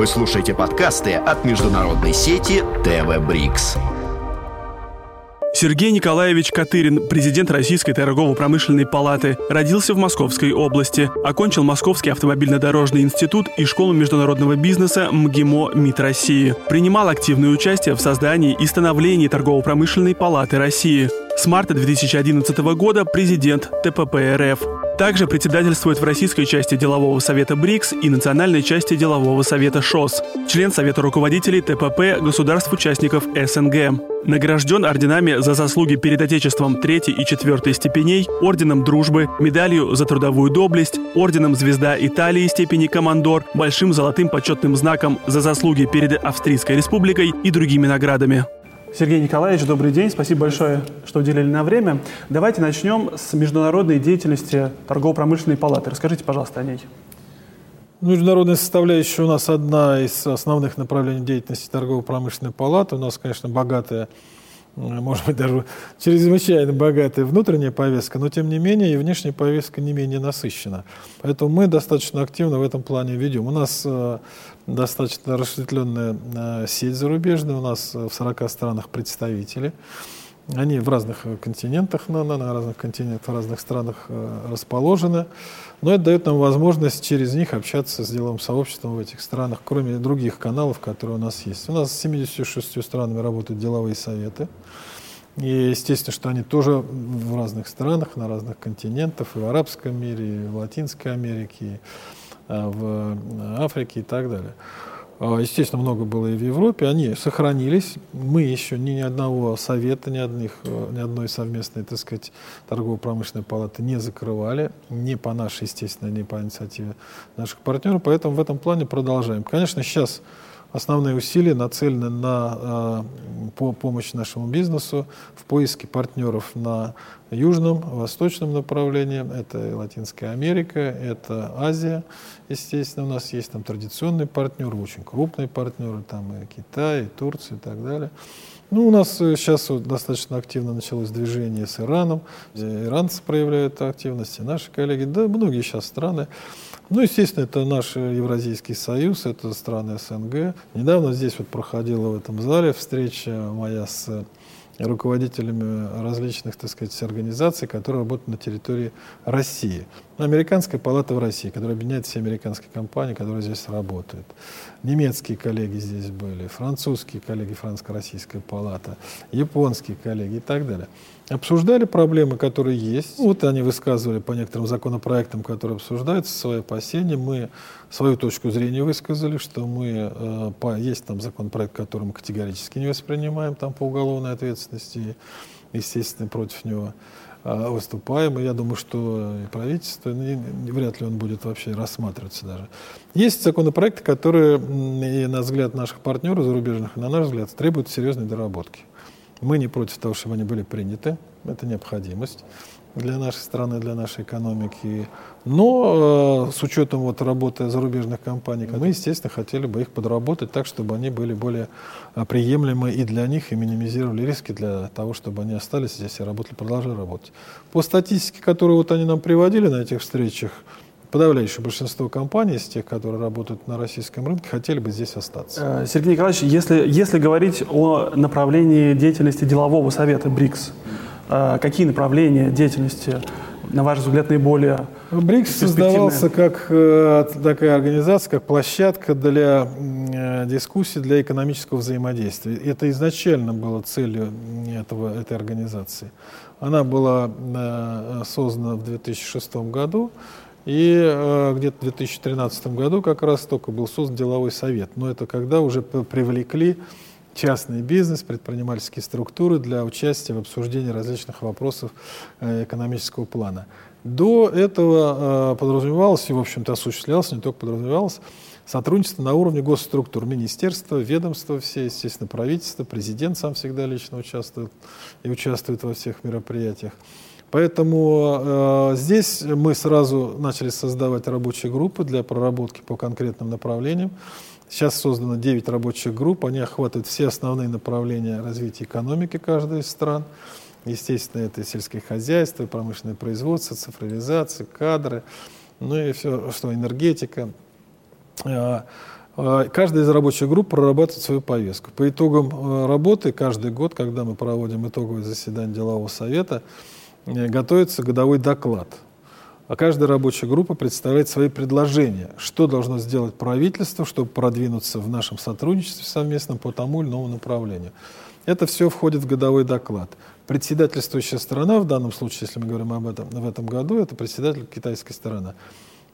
Вы слушаете подкасты от международной сети ТВ Брикс. Сергей Николаевич Катырин, президент Российской торгово-промышленной палаты, родился в Московской области, окончил Московский автомобильно-дорожный институт и школу международного бизнеса МГИМО МИД России. Принимал активное участие в создании и становлении торгово-промышленной палаты России. С марта 2011 года президент ТПП РФ. Также председательствует в российской части делового совета БРИКС и национальной части делового совета ШОС. Член Совета руководителей ТПП государств-участников СНГ. Награжден орденами за заслуги перед Отечеством 3 и 4 степеней, орденом Дружбы, медалью за трудовую доблесть, орденом Звезда Италии степени Командор, большим золотым почетным знаком за заслуги перед Австрийской Республикой и другими наградами. Сергей Николаевич, добрый день. Спасибо большое, что уделили на время. Давайте начнем с международной деятельности торгово-промышленной палаты. Расскажите, пожалуйста, о ней. Международная составляющая у нас одна из основных направлений деятельности торгово-промышленной палаты. У нас, конечно, богатая может быть, даже чрезвычайно богатая внутренняя повестка, но тем не менее и внешняя повестка не менее насыщена. Поэтому мы достаточно активно в этом плане ведем. У нас э, достаточно расширенная э, сеть зарубежная, у нас в 40 странах представители. Они в разных континентах, на, на, на разных континентах, в разных странах э, расположены. Но это дает нам возможность через них общаться с деловым сообществом в этих странах, кроме других каналов, которые у нас есть. У нас с 76 странами работают деловые советы. И естественно, что они тоже в разных странах, на разных континентах, и в арабском мире, и в Латинской Америке, и э, в Африке и так далее. А, естественно, много было и в Европе. Они сохранились. Мы еще ни, ни одного совета, ни, одних, э, ни одной совместной, так сказать, торгово-промышленной палаты не закрывали. Не по нашей, естественно, не по инициативе наших партнеров. Поэтому в этом плане продолжаем. Конечно, сейчас Основные усилия нацелены на э, по помощь нашему бизнесу в поиске партнеров на южном, восточном направлении. Это Латинская Америка, это Азия. Естественно, у нас есть там традиционные партнеры, очень крупные партнеры, там и Китай, и Турция и так далее. Ну, у нас сейчас вот достаточно активно началось движение с Ираном. Иранцы проявляют активность, и наши коллеги, да, многие сейчас страны. Ну, естественно, это наш Евразийский союз, это страны СНГ. Недавно здесь вот проходила в этом зале встреча моя с руководителями различных, так сказать, организаций, которые работают на территории России. Американская палата в России, которая объединяет все американские компании, которые здесь работают. Немецкие коллеги здесь были, французские коллеги, франко-российская палата, японские коллеги и так далее. Обсуждали проблемы, которые есть. Вот они высказывали по некоторым законопроектам, которые обсуждаются, свои опасения. Мы свою точку зрения высказали, что мы, э, по, есть там законопроект, который мы категорически не воспринимаем там по уголовной ответственности, естественно, против него э, выступаем. И я думаю, что и правительство, и, и вряд ли он будет вообще рассматриваться даже. Есть законопроекты, которые, и на взгляд наших партнеров зарубежных, и на наш взгляд, требуют серьезной доработки. Мы не против того, чтобы они были приняты. Это необходимость для нашей страны, для нашей экономики. Но э, с учетом вот работы зарубежных компаний, мы, естественно, хотели бы их подработать так, чтобы они были более э, приемлемы и для них, и минимизировали риски для того, чтобы они остались здесь и работали, продолжали работать. По статистике, которую вот они нам приводили на этих встречах, подавляющее большинство компаний из тех, которые работают на российском рынке, хотели бы здесь остаться. Э, Сергей Николаевич, если, если говорить о направлении деятельности делового совета БРИКС, а какие направления деятельности, на ваш взгляд, наиболее БРИКС создавался как э, такая организация, как площадка для э, дискуссий, для экономического взаимодействия. Это изначально было целью этого, этой организации. Она была э, создана в 2006 году, и где-то в 2013 году как раз только был создан деловой совет. Но это когда уже привлекли частный бизнес, предпринимательские структуры для участия в обсуждении различных вопросов э, экономического плана. До этого э, подразумевалось, и, в общем-то, осуществлялось, не только подразумевалось, сотрудничество на уровне госструктур, министерства, ведомства все, естественно, правительство, президент сам всегда лично участвует и участвует во всех мероприятиях. Поэтому э, здесь мы сразу начали создавать рабочие группы для проработки по конкретным направлениям. Сейчас создано 9 рабочих групп, они охватывают все основные направления развития экономики каждой из стран. Естественно, это сельское хозяйство, промышленное производство, цифровизация, кадры, ну и все, что энергетика. А, А, каждая из рабочих групп прорабатывает свою повестку. По итогам э, работы каждый год, когда мы проводим итоговое заседание делового совета, э, готовится годовой доклад. А каждая рабочая группа представляет свои предложения, что должно сделать правительство, чтобы продвинуться в нашем сотрудничестве совместном по тому или иному направлению. Это все входит в годовой доклад. Председательствующая сторона, в данном случае, если мы говорим об этом в этом году, это председатель китайской стороны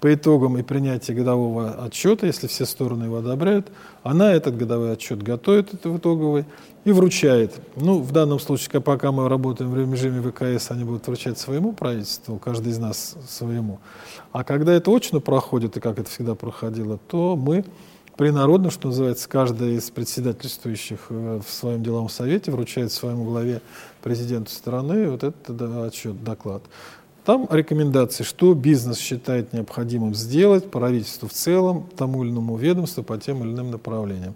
по итогам и принятия годового отчета, если все стороны его одобряют, она этот годовой отчет готовит, это итоговый, и вручает. Ну, в данном случае, пока мы работаем в режиме ВКС, они будут вручать своему правительству, каждый из нас своему. А когда это очно проходит, и как это всегда проходило, то мы принародно, что называется, каждый из председательствующих э, в своем деловом совете вручает своему главе президенту страны вот этот отчет, доклад. Там рекомендации, что бизнес считает необходимым сделать, правительству в целом, тому или иному ведомству по тем или иным направлениям.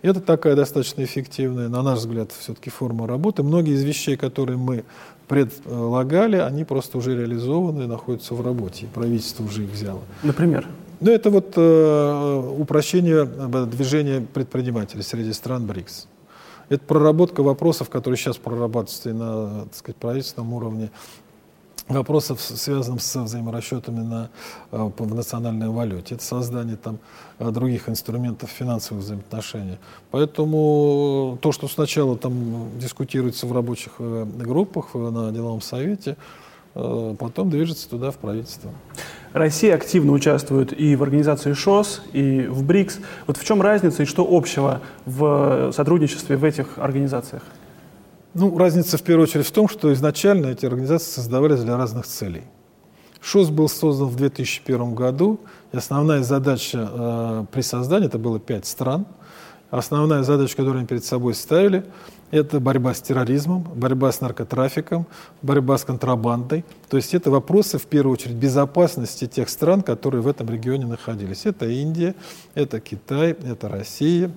Это такая достаточно эффективная, на наш взгляд, все-таки форма работы. Многие из вещей, которые мы предлагали, они просто уже реализованы и находятся в работе. И правительство уже их взяло. Например? Ну, это вот э, упрощение э, движения предпринимателей среди стран БРИКС. Это проработка вопросов, которые сейчас прорабатываются и на так сказать, правительственном уровне, вопросов, связанных с взаиморасчетами на, э, в национальной валюте. Это создание там, э, других инструментов финансовых взаимоотношений. Поэтому то, что сначала там дискутируется в рабочих э, группах на деловом совете, потом движется туда, в правительство. Россия активно участвует и в организации ШОС, и в БРИКС. Вот в чем разница и что общего в сотрудничестве в этих организациях? Ну, разница в первую очередь в том, что изначально эти организации создавались для разных целей. ШОС был создан в 2001 году, и основная задача э, при создании, это было пять стран, основная задача, которую они перед собой ставили, это борьба с терроризмом, борьба с наркотрафиком, борьба с контрабандой. То есть это вопросы, в первую очередь, безопасности тех стран, которые в этом регионе находились. Это Индия, это Китай, это Россия,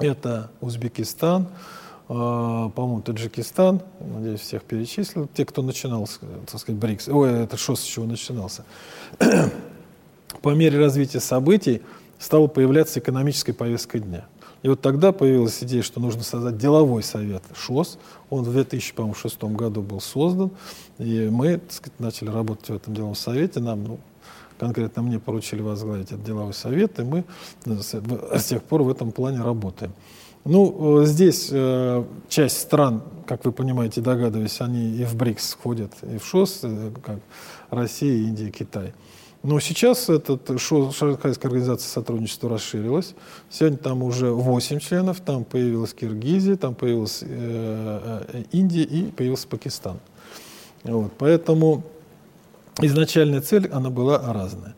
это Узбекистан, по-моему, Таджикистан, надеюсь, всех перечислил, те, кто начинал, так сказать, БРИКС, ой, это ШОС с чего начинался. По мере развития событий стала появляться экономическая повестка дня. И вот тогда появилась идея, что нужно создать деловой совет ШОС. Он в 2006 году был создан, и мы так сказать, начали работать в этом деловом совете. Нам, ну, конкретно мне поручили возглавить этот деловой совет, и мы э, с тех пор в этом плане работаем. Ну, э, здесь э, часть стран, как вы понимаете, догадываюсь, они и в БРИКС входят, и в ШОС, э, как Россия, Индия, Китай. Но сейчас этот ШОС, Шанхайская организация сотрудничества расширилась. Сегодня там уже 8 членов, там появилась Киргизия, там появилась э, э, Индия и появился Пакистан. Вот, поэтому изначальная цель, она была разная.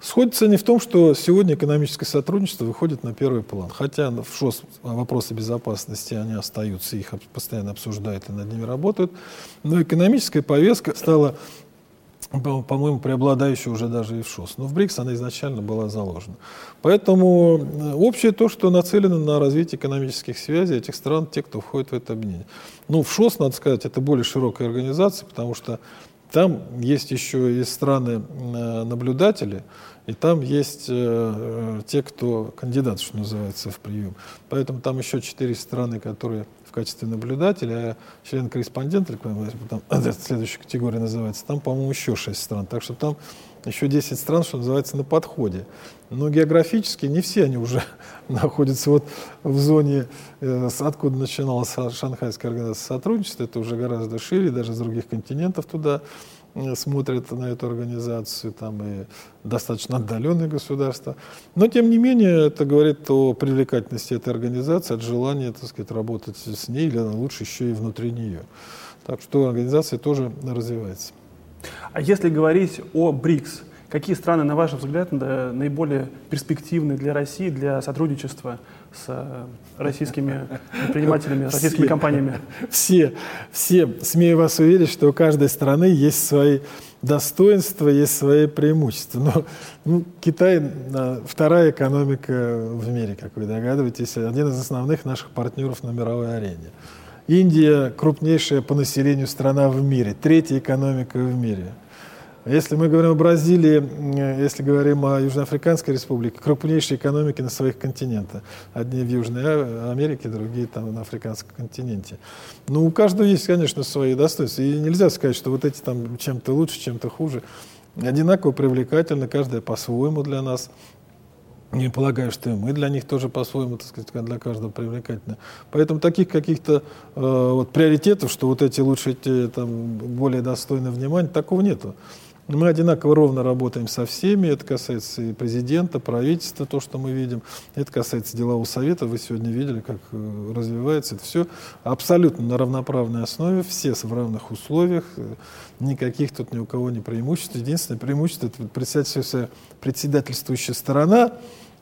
Сходится не в том, что сегодня экономическое сотрудничество выходит на первый план. Хотя в ШОС вопросы безопасности, они остаются, их постоянно обсуждают и над ними работают. Но экономическая повестка стала, по-моему, преобладающей уже даже и в ШОС. Но в БРИКС она изначально была заложена. Поэтому э, общее то, что нацелено на развитие экономических связей этих стран, те, кто входит в это объединение. Ну, в ШОС, надо сказать, это более широкая организация, потому что там есть еще и страны-наблюдатели, и там есть э, э, те, кто кандидат, что называется, в прием. Поэтому там еще четыре страны, которые в качестве наблюдателя, а член-корреспондент, там, следующая категория называется, там, по-моему, еще шесть стран. Так что там еще 10 стран, что называется, на подходе. Но географически не все они уже находятся вот в зоне, э, откуда начиналась Шанхайская организация сотрудничества. Это уже гораздо шире, даже с других континентов туда э, смотрят на эту организацию, там и достаточно отдаленные государства. Но, тем не менее, это говорит о привлекательности этой организации, от желания, так сказать, работать с ней, или лучше еще и внутри нее. Так что организация тоже развивается. А если говорить о БРИКС, какие страны, на ваш взгляд, наиболее перспективны для России, для сотрудничества с э, российскими предпринимателями, российскими все, компаниями? Все, все. Смею вас уверить, что у каждой страны есть свои достоинства, есть свои преимущества. Но ну, Китай вторая экономика в мире, как вы догадываетесь, один из основных наших партнеров на мировой арене. Индия крупнейшая по населению страна в мире, третья экономика в мире. Если мы говорим о Бразилии, если говорим о Южноафриканской республике, крупнейшие экономики на своих континентах. Одни в Южной Америке, другие там на африканском континенте. Ну, у каждого есть, конечно, свои достоинства. И нельзя сказать, что вот эти там чем-то лучше, чем-то хуже. Одинаково привлекательны, каждая по-своему для нас. Не полагаю, что и мы для них тоже по-своему, так сказать, для каждого привлекательны. Поэтому таких каких-то э, вот приоритетов, что вот эти лучше, эти там более достойны внимания, такого нету. Мы одинаково ровно работаем со всеми. Это касается и президента, правительства, то, что мы видим. Это касается делового совета. Вы сегодня видели, как э, развивается это все. Абсолютно на равноправной основе, все в равных условиях. Никаких тут ни у кого не преимуществ. Единственное преимущество – это председательствующая, председательствующая сторона,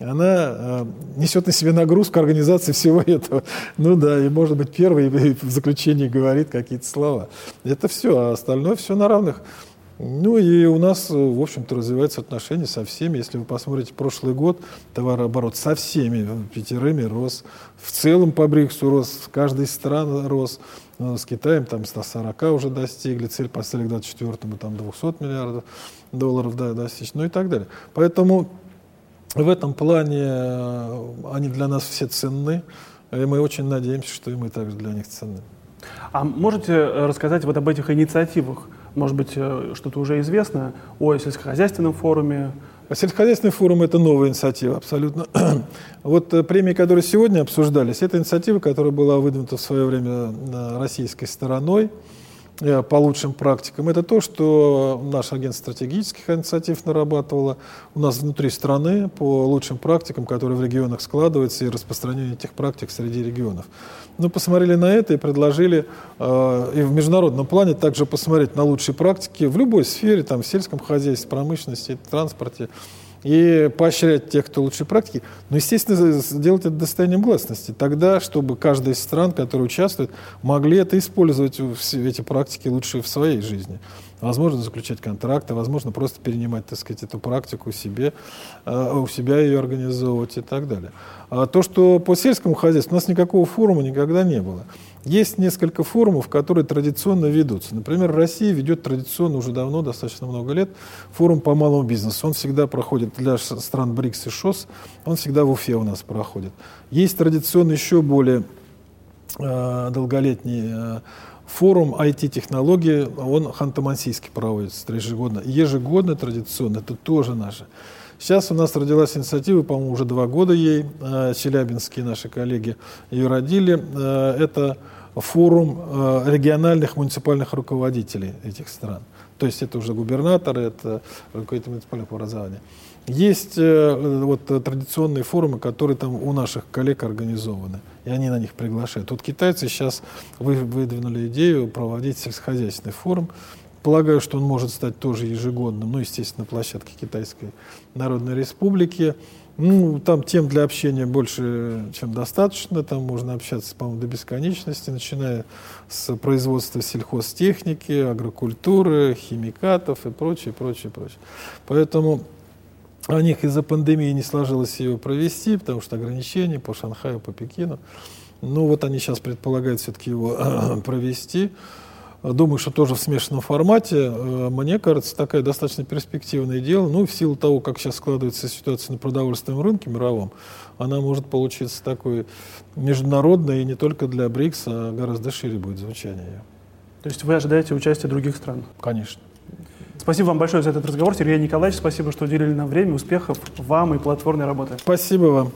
она э, несет на себе нагрузку организации всего этого. Ну да, и может быть первый в заключении говорит какие-то слова. Это все, а остальное все на равных ну и у нас, в общем-то, развиваются отношения со всеми. Если вы посмотрите прошлый год, товарооборот со всеми пятерыми рос. В целом по БРИКСу рос, в каждой из стран рос. Ну, с Китаем там 140 уже достигли, цель поставили к 2024 там 200 миллиардов долларов да, достичь, ну и так далее. Поэтому в этом плане э, они для нас все ценны, и мы очень надеемся, что и мы также для них ценны. А можете э, рассказать вот об этих инициативах? Может быть, э, что-то уже известно о сельскохозяйственном форуме? Сельскохозяйственный форум – это новая инициатива, абсолютно. вот э, премии, которые сегодня обсуждались, это инициатива, которая была выдвинута в свое время российской стороной по лучшим практикам. Это то, что наш агент стратегических инициатив нарабатывала у нас внутри страны по лучшим практикам, которые в регионах складываются, и распространение этих практик среди регионов. Мы посмотрели на это и предложили э, и в международном плане также посмотреть на лучшие практики в любой сфере, там, в сельском хозяйстве, промышленности, транспорте, и поощрять тех, кто лучшие практики, но, естественно, сделать это достоянием гласности. Тогда, чтобы каждая из стран, которые участвуют, могли это использовать, эти практики лучшие в своей жизни возможно заключать контракты, возможно просто перенимать, так сказать, эту практику себе, э, у себя ее организовывать и так далее. А то, что по сельскому хозяйству у нас никакого форума никогда не было. Есть несколько форумов, которые традиционно ведутся. Например, Россия ведет традиционно уже давно, достаточно много лет, форум по малому бизнесу. Он всегда проходит для стран БРИКС и ШОС, он всегда в Уфе у нас проходит. Есть традиционно еще более э, долголетний э, Форум IT-технологии, он ханты-мансийский проводится ежегодно. Ежегодно традиционно, это тоже наше. Сейчас у нас родилась инициатива, по-моему, уже два года ей, э, челябинские наши коллеги ее родили. Э, это форум э, региональных муниципальных руководителей этих стран. То есть это уже губернаторы, это руководители муниципального образования. Есть вот традиционные форумы, которые там у наших коллег организованы и они на них приглашают. Вот китайцы сейчас выдвинули идею проводить сельскохозяйственный форум. Полагаю, что он может стать тоже ежегодным, ну, естественно, площадке Китайской Народной Республики. Ну, там тем для общения больше, чем достаточно. Там можно общаться, по-моему, до бесконечности, начиная с производства сельхозтехники, агрокультуры, химикатов и прочее, прочее, прочее. Поэтому у них из-за пандемии не сложилось ее провести, потому что ограничения по Шанхаю, по Пекину. Ну вот они сейчас предполагают все-таки его провести. Думаю, что тоже в смешанном формате. Э, мне кажется, такая достаточно перспективное дело. Ну, в силу того, как сейчас складывается ситуация на продовольственном рынке мировом, она может получиться такой международной и не только для БРИКС, а гораздо шире будет звучание. То есть вы ожидаете участия других стран? Конечно. Спасибо вам большое за этот разговор, Сергей Николаевич. Спасибо, что уделили нам время. Успехов вам и плодотворной работы. Спасибо вам.